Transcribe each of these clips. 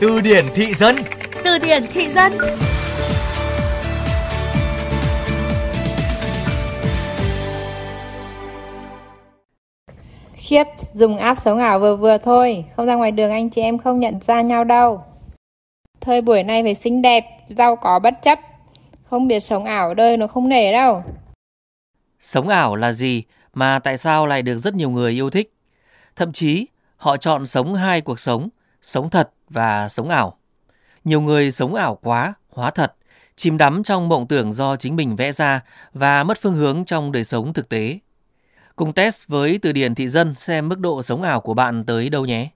Từ điển thị dân Từ điển thị dân Khiếp, dùng app sống ảo vừa vừa thôi, không ra ngoài đường anh chị em không nhận ra nhau đâu. Thời buổi này phải xinh đẹp, giàu có bất chấp. Không biết sống ảo đời nó không nể đâu. Sống ảo là gì mà tại sao lại được rất nhiều người yêu thích? Thậm chí, họ chọn sống hai cuộc sống, sống thật và sống ảo. Nhiều người sống ảo quá, hóa thật, chìm đắm trong mộng tưởng do chính mình vẽ ra và mất phương hướng trong đời sống thực tế. Cùng test với từ điển thị dân xem mức độ sống ảo của bạn tới đâu nhé.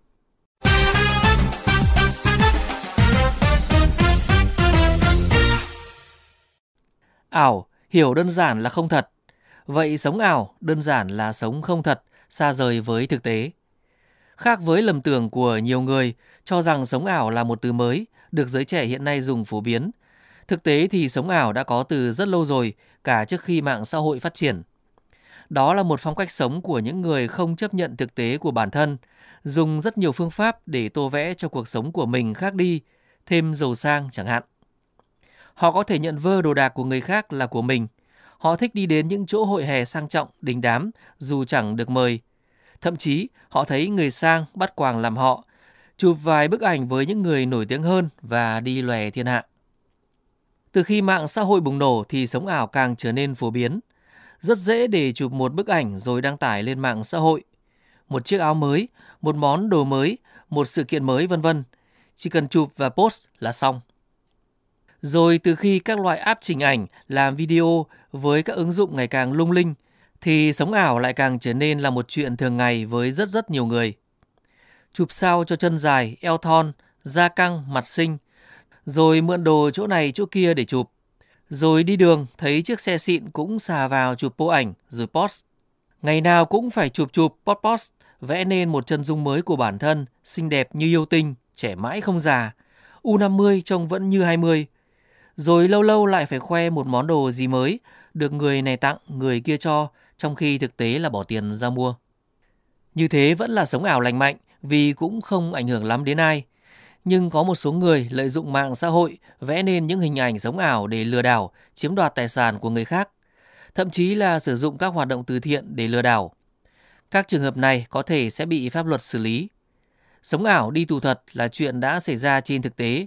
Ảo, hiểu đơn giản là không thật. Vậy sống ảo đơn giản là sống không thật, xa rời với thực tế. Khác với lầm tưởng của nhiều người cho rằng sống ảo là một từ mới được giới trẻ hiện nay dùng phổ biến. Thực tế thì sống ảo đã có từ rất lâu rồi, cả trước khi mạng xã hội phát triển. Đó là một phong cách sống của những người không chấp nhận thực tế của bản thân, dùng rất nhiều phương pháp để tô vẽ cho cuộc sống của mình khác đi, thêm giàu sang chẳng hạn. Họ có thể nhận vơ đồ đạc của người khác là của mình. Họ thích đi đến những chỗ hội hè sang trọng, đình đám dù chẳng được mời. Thậm chí, họ thấy người sang bắt quàng làm họ, chụp vài bức ảnh với những người nổi tiếng hơn và đi lòe thiên hạ. Từ khi mạng xã hội bùng nổ thì sống ảo càng trở nên phổ biến. Rất dễ để chụp một bức ảnh rồi đăng tải lên mạng xã hội. Một chiếc áo mới, một món đồ mới, một sự kiện mới vân vân. Chỉ cần chụp và post là xong. Rồi từ khi các loại app chỉnh ảnh, làm video với các ứng dụng ngày càng lung linh, thì sống ảo lại càng trở nên là một chuyện thường ngày với rất rất nhiều người. Chụp sao cho chân dài, eo thon, da căng, mặt xinh, rồi mượn đồ chỗ này chỗ kia để chụp. Rồi đi đường thấy chiếc xe xịn cũng xà vào chụp bộ ảnh rồi post. Ngày nào cũng phải chụp chụp post post, vẽ nên một chân dung mới của bản thân, xinh đẹp như yêu tinh, trẻ mãi không già. U50 trông vẫn như 20, rồi lâu lâu lại phải khoe một món đồ gì mới, được người này tặng, người kia cho, trong khi thực tế là bỏ tiền ra mua. Như thế vẫn là sống ảo lành mạnh vì cũng không ảnh hưởng lắm đến ai. Nhưng có một số người lợi dụng mạng xã hội vẽ nên những hình ảnh sống ảo để lừa đảo, chiếm đoạt tài sản của người khác, thậm chí là sử dụng các hoạt động từ thiện để lừa đảo. Các trường hợp này có thể sẽ bị pháp luật xử lý. Sống ảo đi tù thật là chuyện đã xảy ra trên thực tế